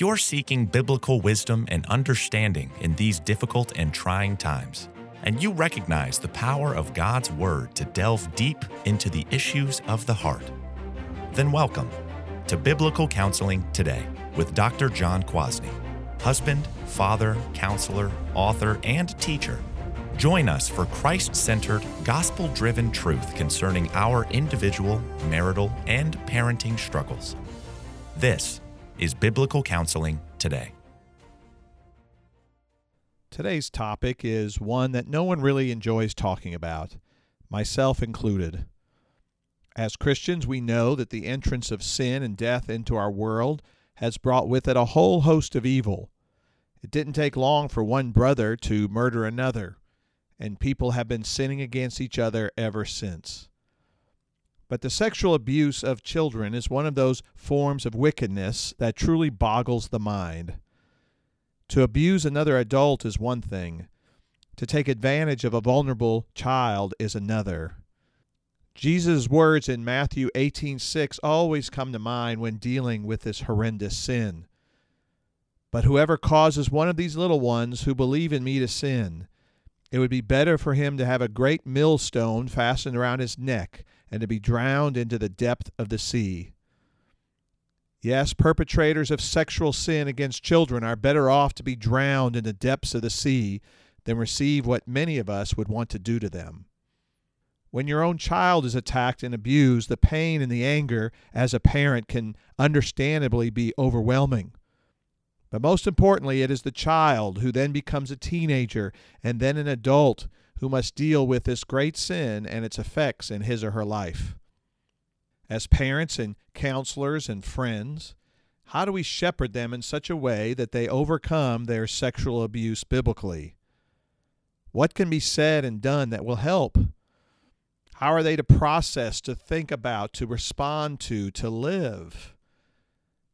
You're seeking biblical wisdom and understanding in these difficult and trying times, and you recognize the power of God's Word to delve deep into the issues of the heart, then welcome to Biblical Counseling Today with Dr. John Kwasny, husband, father, counselor, author, and teacher. Join us for Christ centered, gospel driven truth concerning our individual, marital, and parenting struggles. This is Biblical Counseling Today. Today's topic is one that no one really enjoys talking about, myself included. As Christians, we know that the entrance of sin and death into our world has brought with it a whole host of evil. It didn't take long for one brother to murder another, and people have been sinning against each other ever since. But the sexual abuse of children is one of those forms of wickedness that truly boggles the mind. To abuse another adult is one thing, to take advantage of a vulnerable child is another. Jesus' words in Matthew 18:6 always come to mind when dealing with this horrendous sin. But whoever causes one of these little ones who believe in me to sin, it would be better for him to have a great millstone fastened around his neck and to be drowned into the depth of the sea. Yes, perpetrators of sexual sin against children are better off to be drowned in the depths of the sea than receive what many of us would want to do to them. When your own child is attacked and abused, the pain and the anger as a parent can understandably be overwhelming. But most importantly, it is the child who then becomes a teenager and then an adult who must deal with this great sin and its effects in his or her life. As parents and counselors and friends, how do we shepherd them in such a way that they overcome their sexual abuse biblically? What can be said and done that will help? How are they to process, to think about, to respond to, to live?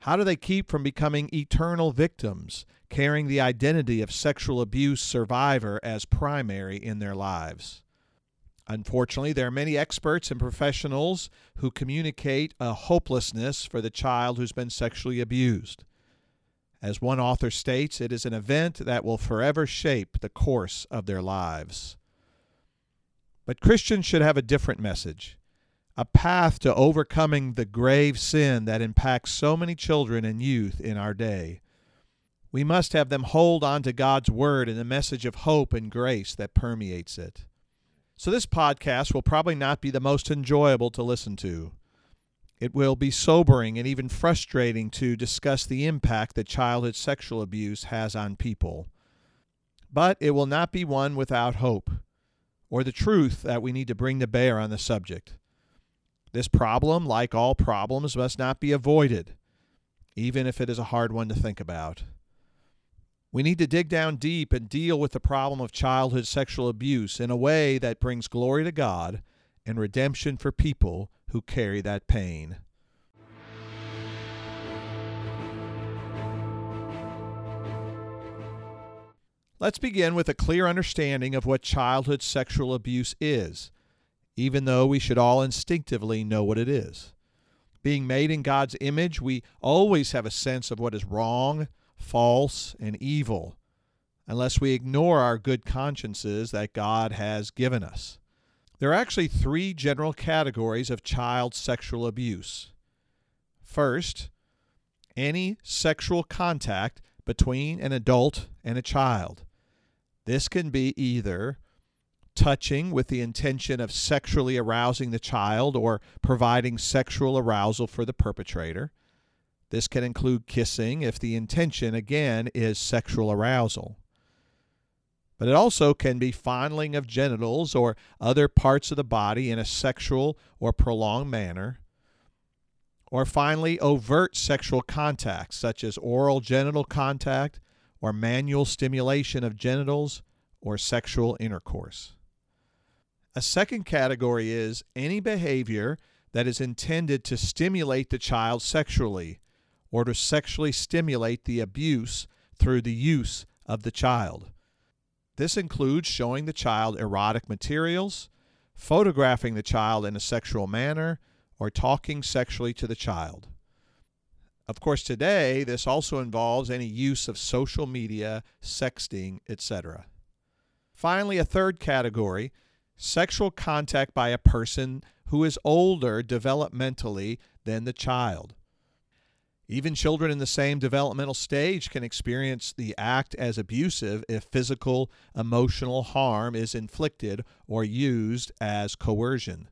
How do they keep from becoming eternal victims, carrying the identity of sexual abuse survivor as primary in their lives? Unfortunately, there are many experts and professionals who communicate a hopelessness for the child who's been sexually abused. As one author states, it is an event that will forever shape the course of their lives. But Christians should have a different message a path to overcoming the grave sin that impacts so many children and youth in our day. We must have them hold on to God's Word and the message of hope and grace that permeates it. So, this podcast will probably not be the most enjoyable to listen to. It will be sobering and even frustrating to discuss the impact that childhood sexual abuse has on people. But it will not be one without hope or the truth that we need to bring to bear on the subject. This problem, like all problems, must not be avoided, even if it is a hard one to think about. We need to dig down deep and deal with the problem of childhood sexual abuse in a way that brings glory to God and redemption for people who carry that pain. Let's begin with a clear understanding of what childhood sexual abuse is, even though we should all instinctively know what it is. Being made in God's image, we always have a sense of what is wrong, false, and evil, unless we ignore our good consciences that God has given us. There are actually three general categories of child sexual abuse. First, any sexual contact between an adult and a child. This can be either touching with the intention of sexually arousing the child or providing sexual arousal for the perpetrator. This can include kissing if the intention, again, is sexual arousal. But it also can be fondling of genitals or other parts of the body in a sexual or prolonged manner. Or finally, overt sexual contact, such as oral genital contact, or manual stimulation of genitals or sexual intercourse. A second category is any behavior that is intended to stimulate the child sexually or to sexually stimulate the abuse through the use of the child. This includes showing the child erotic materials, photographing the child in a sexual manner, or talking sexually to the child. Of course, today this also involves any use of social media, sexting, etc. Finally, a third category sexual contact by a person who is older developmentally than the child. Even children in the same developmental stage can experience the act as abusive if physical, emotional harm is inflicted or used as coercion.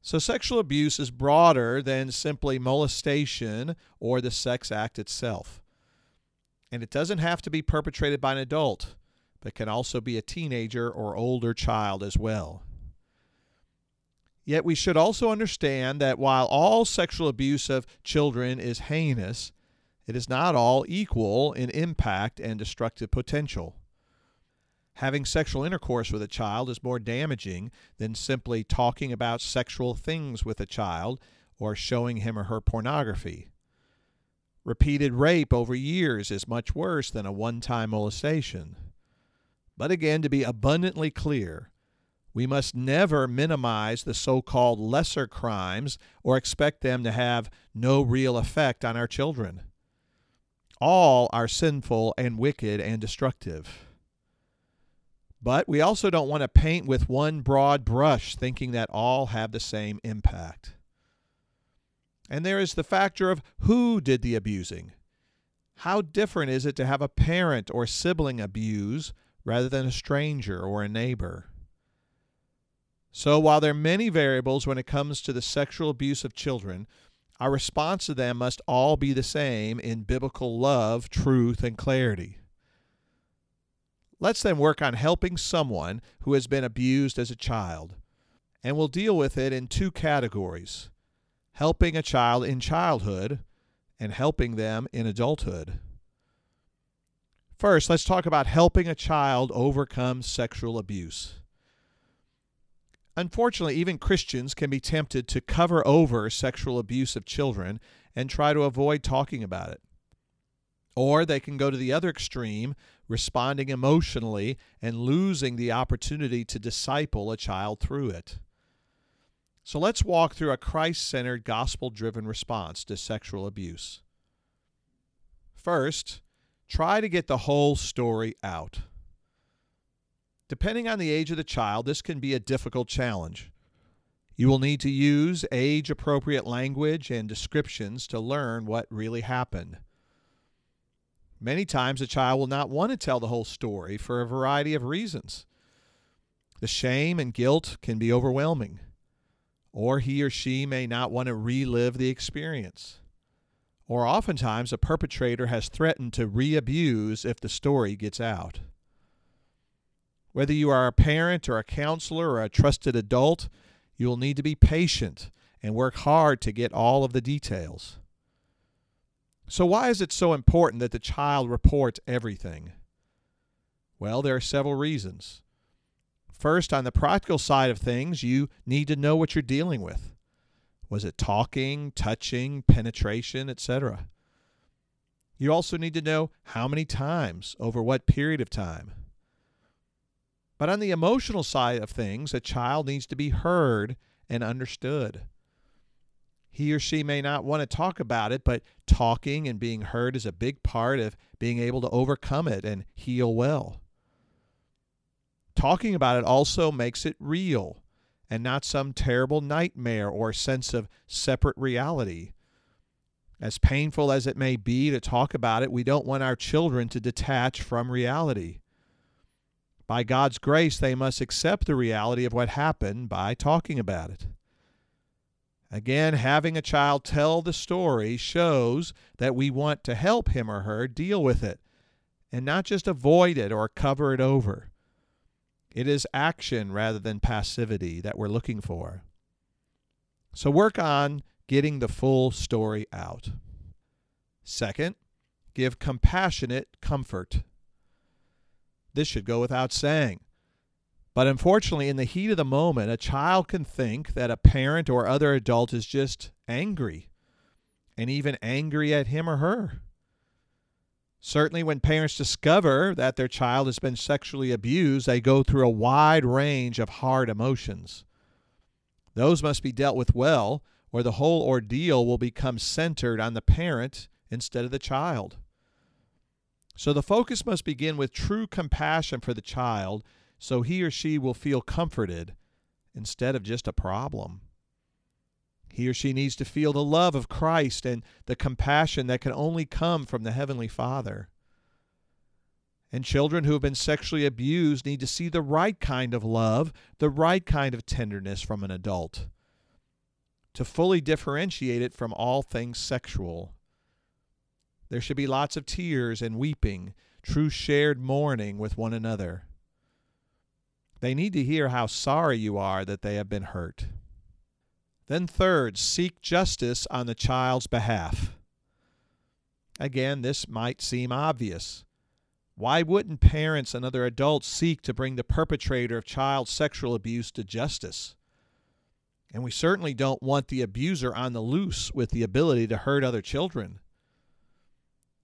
So, sexual abuse is broader than simply molestation or the sex act itself. And it doesn't have to be perpetrated by an adult, but can also be a teenager or older child as well. Yet we should also understand that while all sexual abuse of children is heinous, it is not all equal in impact and destructive potential. Having sexual intercourse with a child is more damaging than simply talking about sexual things with a child or showing him or her pornography. Repeated rape over years is much worse than a one time molestation. But again, to be abundantly clear, we must never minimize the so called lesser crimes or expect them to have no real effect on our children. All are sinful and wicked and destructive. But we also don't want to paint with one broad brush, thinking that all have the same impact. And there is the factor of who did the abusing. How different is it to have a parent or sibling abuse rather than a stranger or a neighbor? So, while there are many variables when it comes to the sexual abuse of children, our response to them must all be the same in biblical love, truth, and clarity. Let's then work on helping someone who has been abused as a child. And we'll deal with it in two categories helping a child in childhood and helping them in adulthood. First, let's talk about helping a child overcome sexual abuse. Unfortunately, even Christians can be tempted to cover over sexual abuse of children and try to avoid talking about it. Or they can go to the other extreme, responding emotionally and losing the opportunity to disciple a child through it. So let's walk through a Christ centered, gospel driven response to sexual abuse. First, try to get the whole story out. Depending on the age of the child, this can be a difficult challenge. You will need to use age appropriate language and descriptions to learn what really happened. Many times, a child will not want to tell the whole story for a variety of reasons. The shame and guilt can be overwhelming, or he or she may not want to relive the experience. Or oftentimes, a perpetrator has threatened to re abuse if the story gets out. Whether you are a parent or a counselor or a trusted adult, you will need to be patient and work hard to get all of the details. So, why is it so important that the child report everything? Well, there are several reasons. First, on the practical side of things, you need to know what you're dealing with. Was it talking, touching, penetration, etc.? You also need to know how many times, over what period of time. But on the emotional side of things, a child needs to be heard and understood. He or she may not want to talk about it, but talking and being heard is a big part of being able to overcome it and heal well. Talking about it also makes it real and not some terrible nightmare or sense of separate reality. As painful as it may be to talk about it, we don't want our children to detach from reality. By God's grace, they must accept the reality of what happened by talking about it. Again, having a child tell the story shows that we want to help him or her deal with it and not just avoid it or cover it over. It is action rather than passivity that we're looking for. So work on getting the full story out. Second, give compassionate comfort. This should go without saying. But unfortunately, in the heat of the moment, a child can think that a parent or other adult is just angry, and even angry at him or her. Certainly, when parents discover that their child has been sexually abused, they go through a wide range of hard emotions. Those must be dealt with well, or the whole ordeal will become centered on the parent instead of the child. So the focus must begin with true compassion for the child so he or she will feel comforted instead of just a problem. He or she needs to feel the love of Christ and the compassion that can only come from the Heavenly Father. And children who have been sexually abused need to see the right kind of love, the right kind of tenderness from an adult, to fully differentiate it from all things sexual. There should be lots of tears and weeping, true shared mourning with one another. They need to hear how sorry you are that they have been hurt. Then, third, seek justice on the child's behalf. Again, this might seem obvious. Why wouldn't parents and other adults seek to bring the perpetrator of child sexual abuse to justice? And we certainly don't want the abuser on the loose with the ability to hurt other children.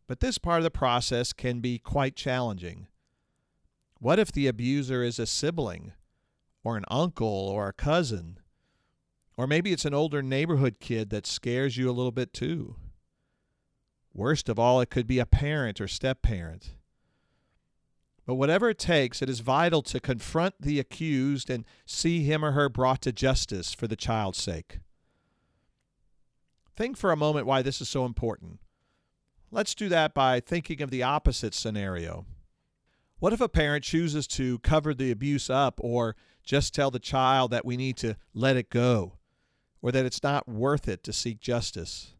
But this part of the process can be quite challenging. What if the abuser is a sibling, or an uncle, or a cousin? Or maybe it's an older neighborhood kid that scares you a little bit too. Worst of all, it could be a parent or step parent. But whatever it takes, it is vital to confront the accused and see him or her brought to justice for the child's sake. Think for a moment why this is so important. Let's do that by thinking of the opposite scenario. What if a parent chooses to cover the abuse up or just tell the child that we need to let it go or that it's not worth it to seek justice?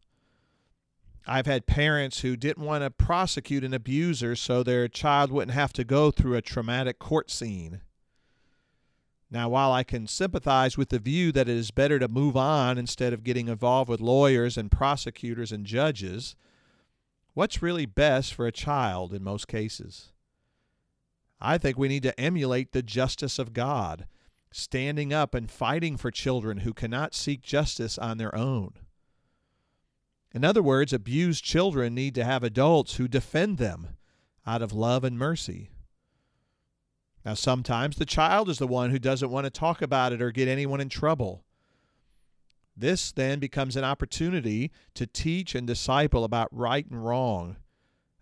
I've had parents who didn't want to prosecute an abuser so their child wouldn't have to go through a traumatic court scene. Now, while I can sympathize with the view that it is better to move on instead of getting involved with lawyers and prosecutors and judges, what's really best for a child in most cases? I think we need to emulate the justice of God, standing up and fighting for children who cannot seek justice on their own. In other words, abused children need to have adults who defend them out of love and mercy. Now, sometimes the child is the one who doesn't want to talk about it or get anyone in trouble. This then becomes an opportunity to teach and disciple about right and wrong,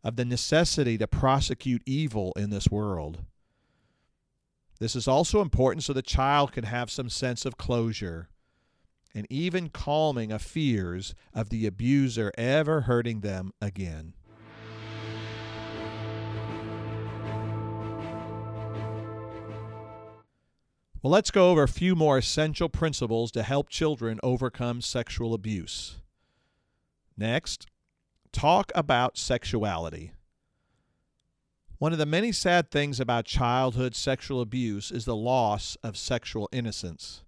of the necessity to prosecute evil in this world. This is also important so the child can have some sense of closure and even calming of fears of the abuser ever hurting them again. Well, let's go over a few more essential principles to help children overcome sexual abuse. Next, talk about sexuality. One of the many sad things about childhood sexual abuse is the loss of sexual innocence.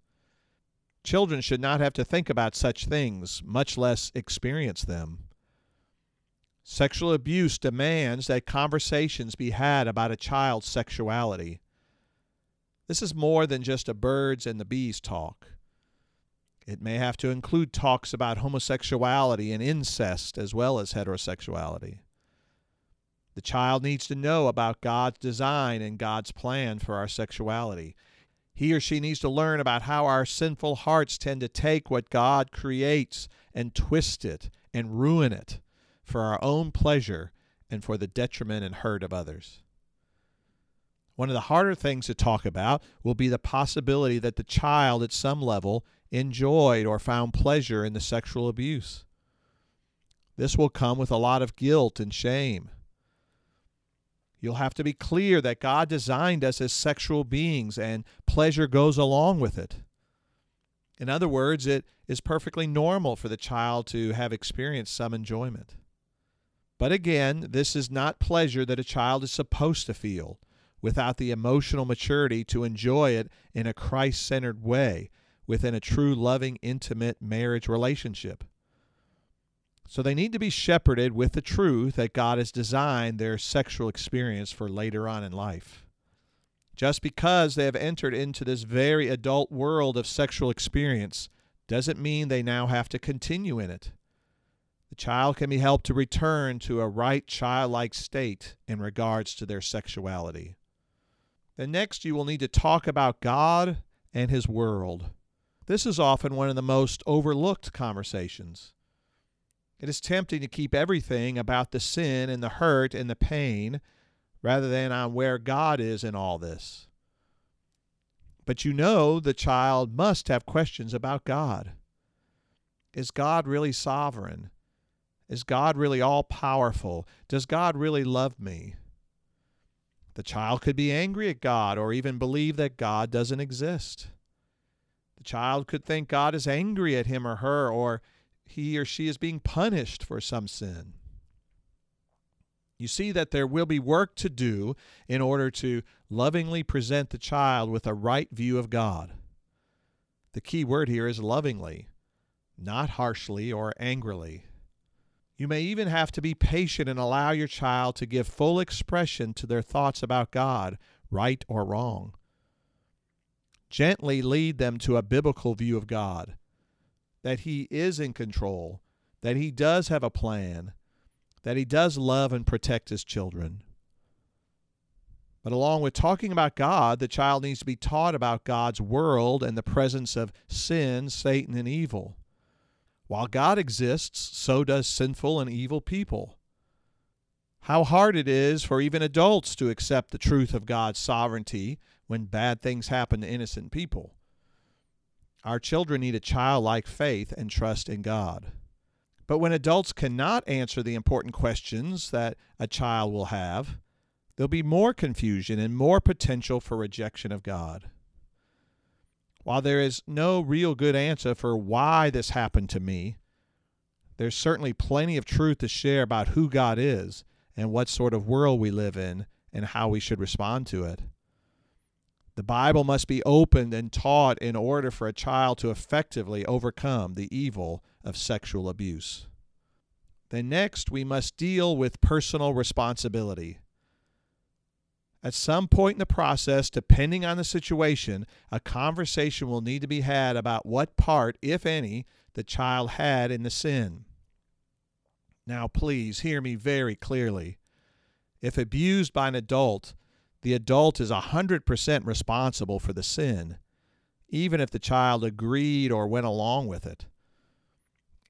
Children should not have to think about such things, much less experience them. Sexual abuse demands that conversations be had about a child's sexuality. This is more than just a birds and the bees talk. It may have to include talks about homosexuality and incest as well as heterosexuality. The child needs to know about God's design and God's plan for our sexuality. He or she needs to learn about how our sinful hearts tend to take what God creates and twist it and ruin it for our own pleasure and for the detriment and hurt of others. One of the harder things to talk about will be the possibility that the child at some level enjoyed or found pleasure in the sexual abuse. This will come with a lot of guilt and shame. You'll have to be clear that God designed us as sexual beings and pleasure goes along with it. In other words, it is perfectly normal for the child to have experienced some enjoyment. But again, this is not pleasure that a child is supposed to feel without the emotional maturity to enjoy it in a Christ centered way within a true, loving, intimate marriage relationship. So they need to be shepherded with the truth that God has designed their sexual experience for later on in life. Just because they have entered into this very adult world of sexual experience doesn't mean they now have to continue in it. The child can be helped to return to a right childlike state in regards to their sexuality. Then, next, you will need to talk about God and His world. This is often one of the most overlooked conversations. It is tempting to keep everything about the sin and the hurt and the pain rather than on where God is in all this. But you know the child must have questions about God. Is God really sovereign? Is God really all powerful? Does God really love me? The child could be angry at God or even believe that God doesn't exist. The child could think God is angry at him or her, or he or she is being punished for some sin. You see that there will be work to do in order to lovingly present the child with a right view of God. The key word here is lovingly, not harshly or angrily. You may even have to be patient and allow your child to give full expression to their thoughts about God, right or wrong. Gently lead them to a biblical view of God, that He is in control, that He does have a plan, that He does love and protect His children. But along with talking about God, the child needs to be taught about God's world and the presence of sin, Satan, and evil. While God exists, so does sinful and evil people. How hard it is for even adults to accept the truth of God's sovereignty when bad things happen to innocent people. Our children need a childlike faith and trust in God. But when adults cannot answer the important questions that a child will have, there'll be more confusion and more potential for rejection of God. While there is no real good answer for why this happened to me, there's certainly plenty of truth to share about who God is and what sort of world we live in and how we should respond to it. The Bible must be opened and taught in order for a child to effectively overcome the evil of sexual abuse. Then, next, we must deal with personal responsibility. At some point in the process, depending on the situation, a conversation will need to be had about what part, if any, the child had in the sin. Now, please hear me very clearly. If abused by an adult, the adult is 100% responsible for the sin, even if the child agreed or went along with it.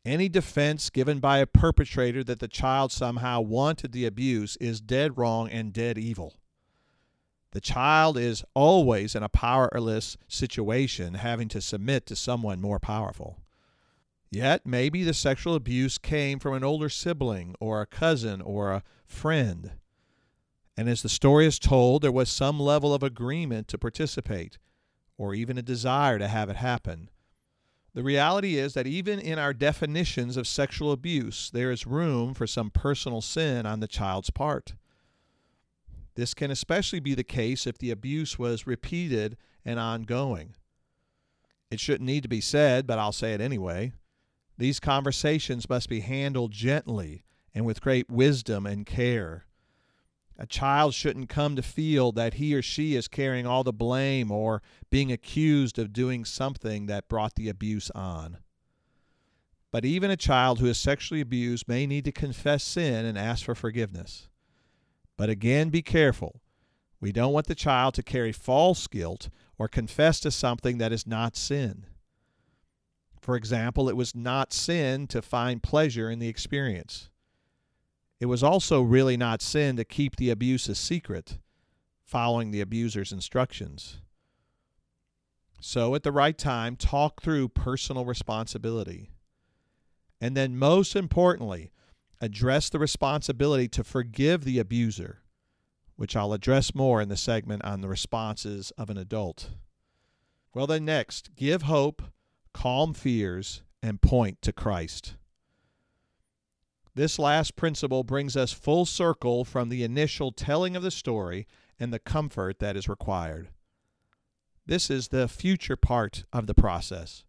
Any defense given by a perpetrator that the child somehow wanted the abuse is dead wrong and dead evil. The child is always in a powerless situation, having to submit to someone more powerful. Yet, maybe the sexual abuse came from an older sibling or a cousin or a friend. And as the story is told, there was some level of agreement to participate, or even a desire to have it happen. The reality is that even in our definitions of sexual abuse, there is room for some personal sin on the child's part. This can especially be the case if the abuse was repeated and ongoing. It shouldn't need to be said, but I'll say it anyway. These conversations must be handled gently and with great wisdom and care. A child shouldn't come to feel that he or she is carrying all the blame or being accused of doing something that brought the abuse on. But even a child who is sexually abused may need to confess sin and ask for forgiveness. But again, be careful. We don't want the child to carry false guilt or confess to something that is not sin. For example, it was not sin to find pleasure in the experience. It was also really not sin to keep the abuse a secret, following the abuser's instructions. So, at the right time, talk through personal responsibility. And then, most importantly, address the responsibility to forgive the abuser, which I'll address more in the segment on the responses of an adult. Well, then, next, give hope, calm fears, and point to Christ. This last principle brings us full circle from the initial telling of the story and the comfort that is required. This is the future part of the process.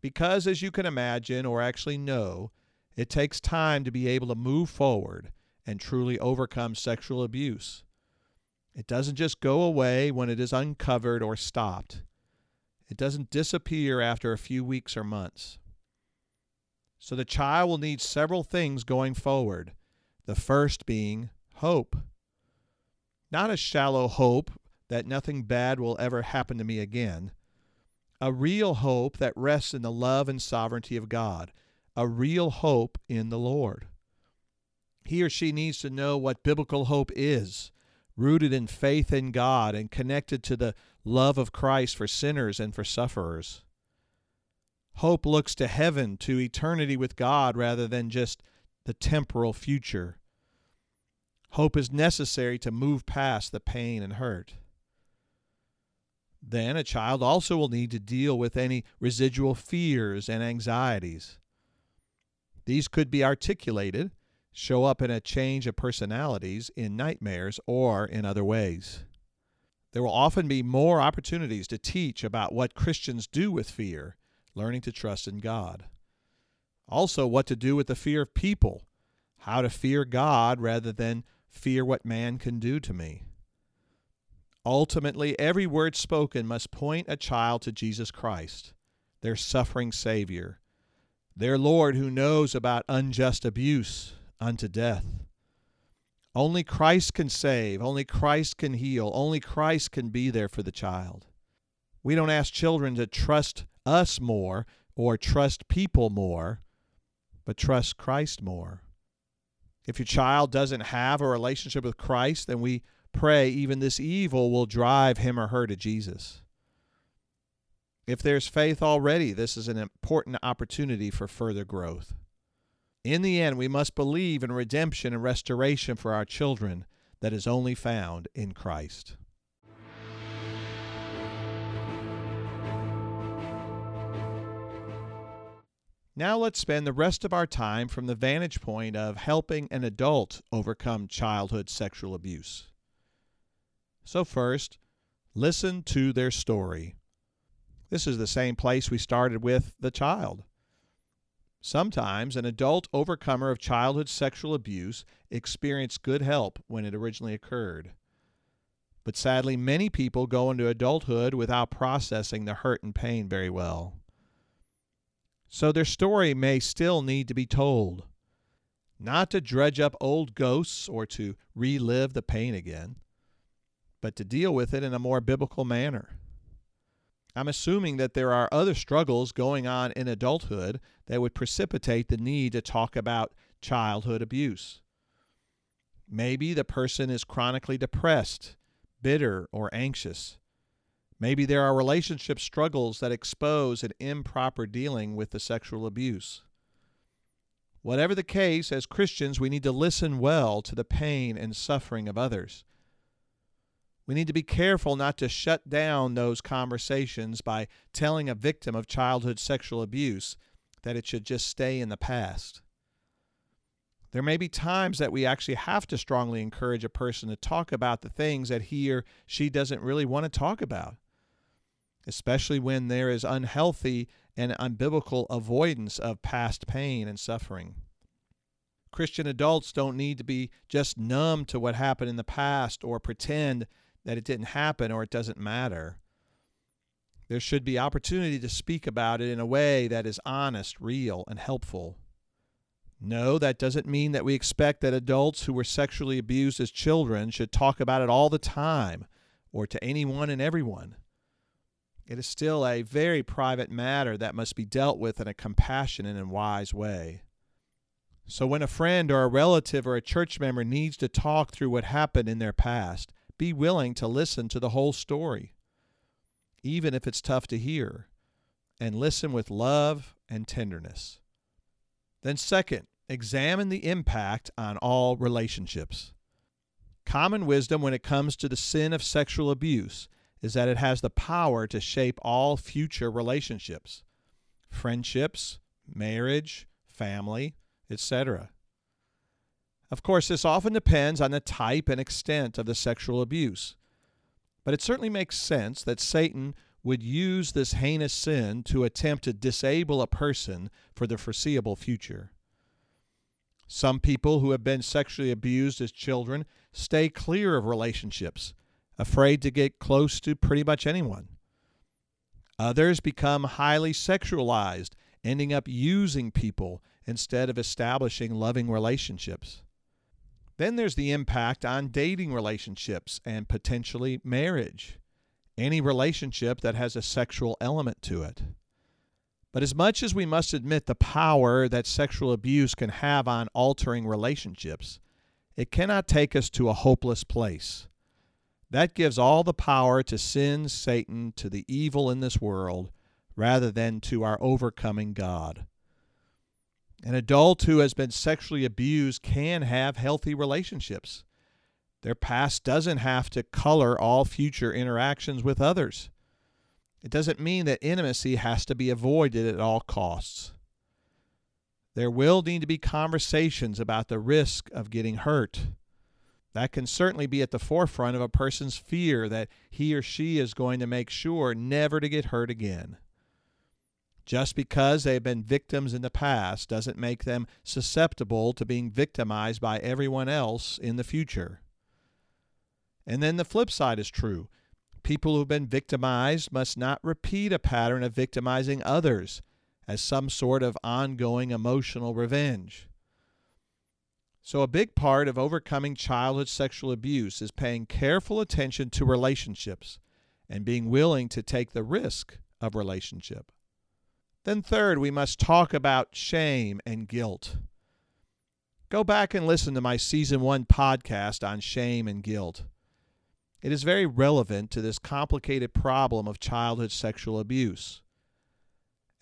Because, as you can imagine or actually know, it takes time to be able to move forward and truly overcome sexual abuse. It doesn't just go away when it is uncovered or stopped. It doesn't disappear after a few weeks or months. So the child will need several things going forward. The first being hope. Not a shallow hope that nothing bad will ever happen to me again. a real hope that rests in the love and sovereignty of God, a real hope in the Lord. He or she needs to know what biblical hope is, rooted in faith in God and connected to the love of Christ for sinners and for sufferers. Hope looks to heaven, to eternity with God, rather than just the temporal future. Hope is necessary to move past the pain and hurt. Then a child also will need to deal with any residual fears and anxieties. These could be articulated, show up in a change of personalities, in nightmares, or in other ways. There will often be more opportunities to teach about what Christians do with fear, learning to trust in God. Also, what to do with the fear of people, how to fear God rather than fear what man can do to me. Ultimately, every word spoken must point a child to Jesus Christ, their suffering Savior, their Lord who knows about unjust abuse unto death. Only Christ can save, only Christ can heal, only Christ can be there for the child. We don't ask children to trust us more or trust people more, but trust Christ more. If your child doesn't have a relationship with Christ, then we pray even this evil will drive him or her to Jesus. If there's faith already, this is an important opportunity for further growth. In the end, we must believe in redemption and restoration for our children that is only found in Christ. Now let's spend the rest of our time from the vantage point of helping an adult overcome childhood sexual abuse. So, first, listen to their story. This is the same place we started with the child. Sometimes an adult overcomer of childhood sexual abuse experienced good help when it originally occurred. But sadly, many people go into adulthood without processing the hurt and pain very well. So their story may still need to be told. Not to dredge up old ghosts or to relive the pain again, but to deal with it in a more biblical manner. I'm assuming that there are other struggles going on in adulthood that would precipitate the need to talk about childhood abuse. Maybe the person is chronically depressed, bitter, or anxious. Maybe there are relationship struggles that expose an improper dealing with the sexual abuse. Whatever the case, as Christians, we need to listen well to the pain and suffering of others we need to be careful not to shut down those conversations by telling a victim of childhood sexual abuse that it should just stay in the past. There may be times that we actually have to strongly encourage a person to talk about the things that he or she doesn't really want to talk about, especially when there is unhealthy and unbiblical avoidance of past pain and suffering. Christian adults don't need to be just numb to what happened in the past or pretend that it didn't happen or it doesn't matter. There should be opportunity to speak about it in a way that is honest, real, and helpful. No, that doesn't mean that we expect that adults who were sexually abused as children should talk about it all the time or to anyone and everyone. It is still a very private matter that must be dealt with in a compassionate and wise way. So, when a friend or a relative or a church member needs to talk through what happened in their past, be willing to listen to the whole story, even if it's tough to hear, and listen with love and tenderness. Then, second, examine the impact on all relationships. Common wisdom when it comes to the sin of sexual abuse is that it has the power to shape all future relationships, friendships, marriage, family, etc. Of course, this often depends on the type and extent of the sexual abuse. But it certainly makes sense that Satan would use this heinous sin to attempt to disable a person for the foreseeable future. Some people who have been sexually abused as children stay clear of relationships, afraid to get close to pretty much anyone. Others become highly sexualized, ending up using people instead of establishing loving relationships. Then there's the impact on dating relationships and potentially marriage. any relationship that has a sexual element to it. But as much as we must admit the power that sexual abuse can have on altering relationships, it cannot take us to a hopeless place. That gives all the power to sin, Satan, to the evil in this world, rather than to our overcoming God. An adult who has been sexually abused can have healthy relationships. Their past doesn't have to color all future interactions with others. It doesn't mean that intimacy has to be avoided at all costs. There will need to be conversations about the risk of getting hurt. That can certainly be at the forefront of a person's fear that he or she is going to make sure never to get hurt again. Just because they have been victims in the past doesn't make them susceptible to being victimized by everyone else in the future. And then the flip side is true. People who've been victimized must not repeat a pattern of victimizing others as some sort of ongoing emotional revenge. So, a big part of overcoming childhood sexual abuse is paying careful attention to relationships and being willing to take the risk of relationship. Then, third, we must talk about shame and guilt. Go back and listen to my season one podcast on shame and guilt. It is very relevant to this complicated problem of childhood sexual abuse.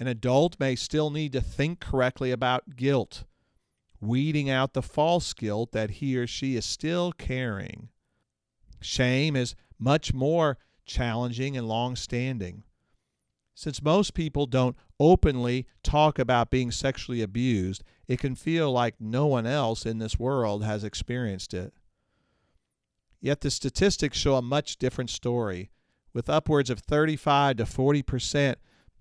An adult may still need to think correctly about guilt, weeding out the false guilt that he or she is still carrying. Shame is much more challenging and long standing. Since most people don't openly talk about being sexually abused, it can feel like no one else in this world has experienced it. Yet the statistics show a much different story, with upwards of 35 to 40 percent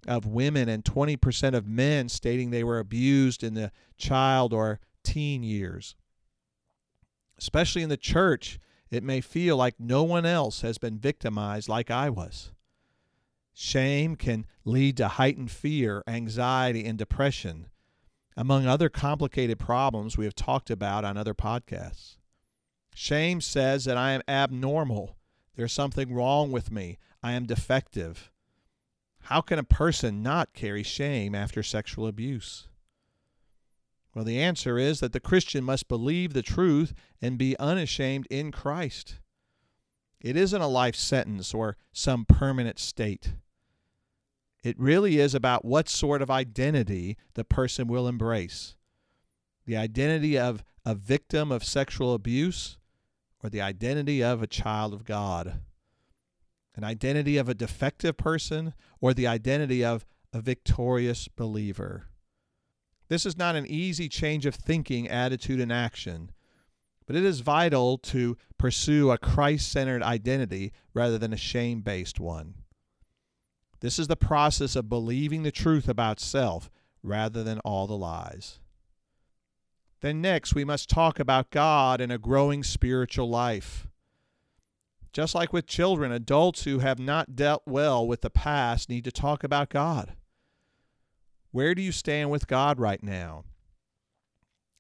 of women and 20 percent of men stating they were abused in the child or teen years. Especially in the church, it may feel like no one else has been victimized like I was. Shame can lead to heightened fear, anxiety, and depression, among other complicated problems we have talked about on other podcasts. Shame says that I am abnormal. There's something wrong with me. I am defective. How can a person not carry shame after sexual abuse? Well, the answer is that the Christian must believe the truth and be unashamed in Christ. It isn't a life sentence or some permanent state. It really is about what sort of identity the person will embrace the identity of a victim of sexual abuse or the identity of a child of God, an identity of a defective person, or the identity of a victorious believer. This is not an easy change of thinking, attitude, and action, but it is vital to pursue a Christ centered identity rather than a shame based one. This is the process of believing the truth about self rather than all the lies. Then, next, we must talk about God and a growing spiritual life. Just like with children, adults who have not dealt well with the past need to talk about God. Where do you stand with God right now?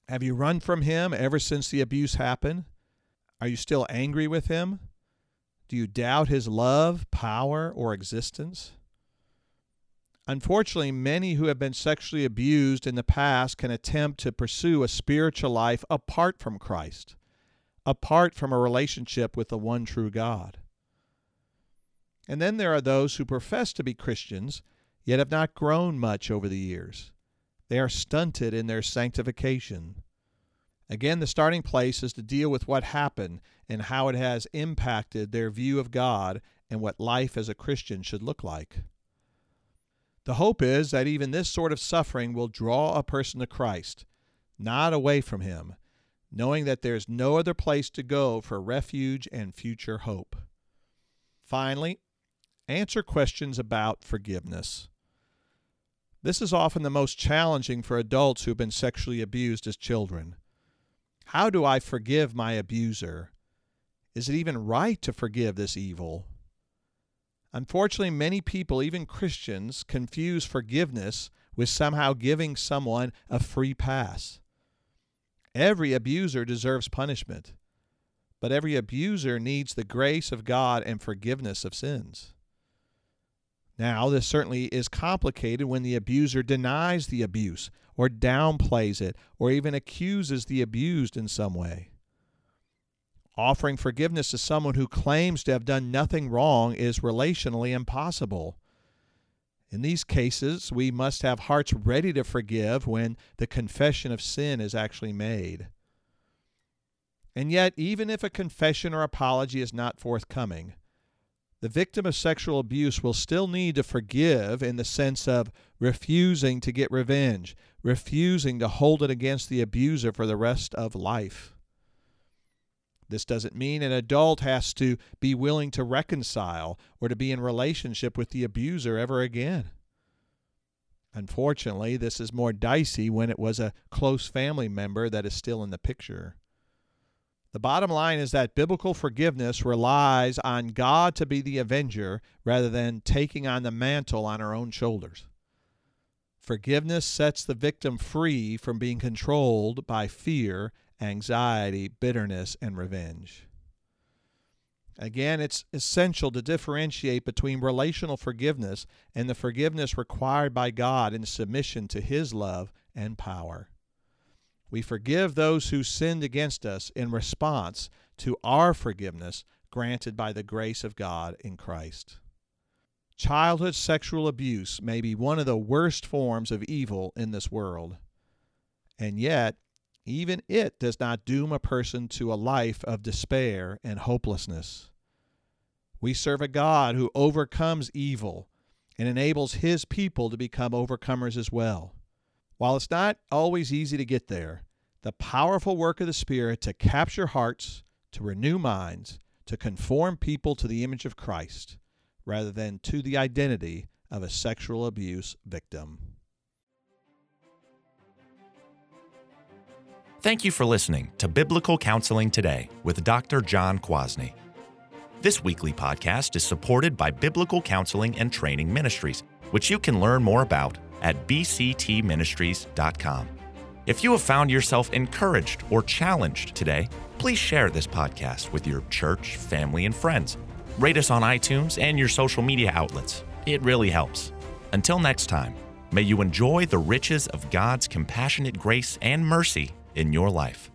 Have you run from Him ever since the abuse happened? Are you still angry with Him? Do you doubt His love, power, or existence? Unfortunately, many who have been sexually abused in the past can attempt to pursue a spiritual life apart from Christ, apart from a relationship with the one true God. And then there are those who profess to be Christians, yet have not grown much over the years. They are stunted in their sanctification. Again, the starting place is to deal with what happened and how it has impacted their view of God and what life as a Christian should look like. The hope is that even this sort of suffering will draw a person to Christ, not away from Him, knowing that there is no other place to go for refuge and future hope. Finally, answer questions about forgiveness. This is often the most challenging for adults who have been sexually abused as children. How do I forgive my abuser? Is it even right to forgive this evil? Unfortunately, many people, even Christians, confuse forgiveness with somehow giving someone a free pass. Every abuser deserves punishment, but every abuser needs the grace of God and forgiveness of sins. Now, this certainly is complicated when the abuser denies the abuse, or downplays it, or even accuses the abused in some way. Offering forgiveness to someone who claims to have done nothing wrong is relationally impossible. In these cases, we must have hearts ready to forgive when the confession of sin is actually made. And yet, even if a confession or apology is not forthcoming, the victim of sexual abuse will still need to forgive in the sense of refusing to get revenge, refusing to hold it against the abuser for the rest of life. This doesn't mean an adult has to be willing to reconcile or to be in relationship with the abuser ever again. Unfortunately, this is more dicey when it was a close family member that is still in the picture. The bottom line is that biblical forgiveness relies on God to be the avenger rather than taking on the mantle on our own shoulders. Forgiveness sets the victim free from being controlled by fear, anxiety, bitterness, and revenge. Again, it's essential to differentiate between relational forgiveness and the forgiveness required by God in submission to His love and power. We forgive those who sinned against us in response to our forgiveness granted by the grace of God in Christ. Childhood sexual abuse may be one of the worst forms of evil in this world. And yet, even it does not doom a person to a life of despair and hopelessness. We serve a God who overcomes evil and enables his people to become overcomers as well. While it's not always easy to get there, the powerful work of the Spirit to capture hearts, to renew minds, to conform people to the image of Christ, rather than to the identity of a sexual abuse victim. Thank you for listening to Biblical Counseling Today with Dr. John Kwasny. This weekly podcast is supported by Biblical Counseling and Training Ministries, which you can learn more about at bctministries.com. If you have found yourself encouraged or challenged today, please share this podcast with your church, family, and friends. Rate us on iTunes and your social media outlets. It really helps. Until next time, may you enjoy the riches of God's compassionate grace and mercy in your life.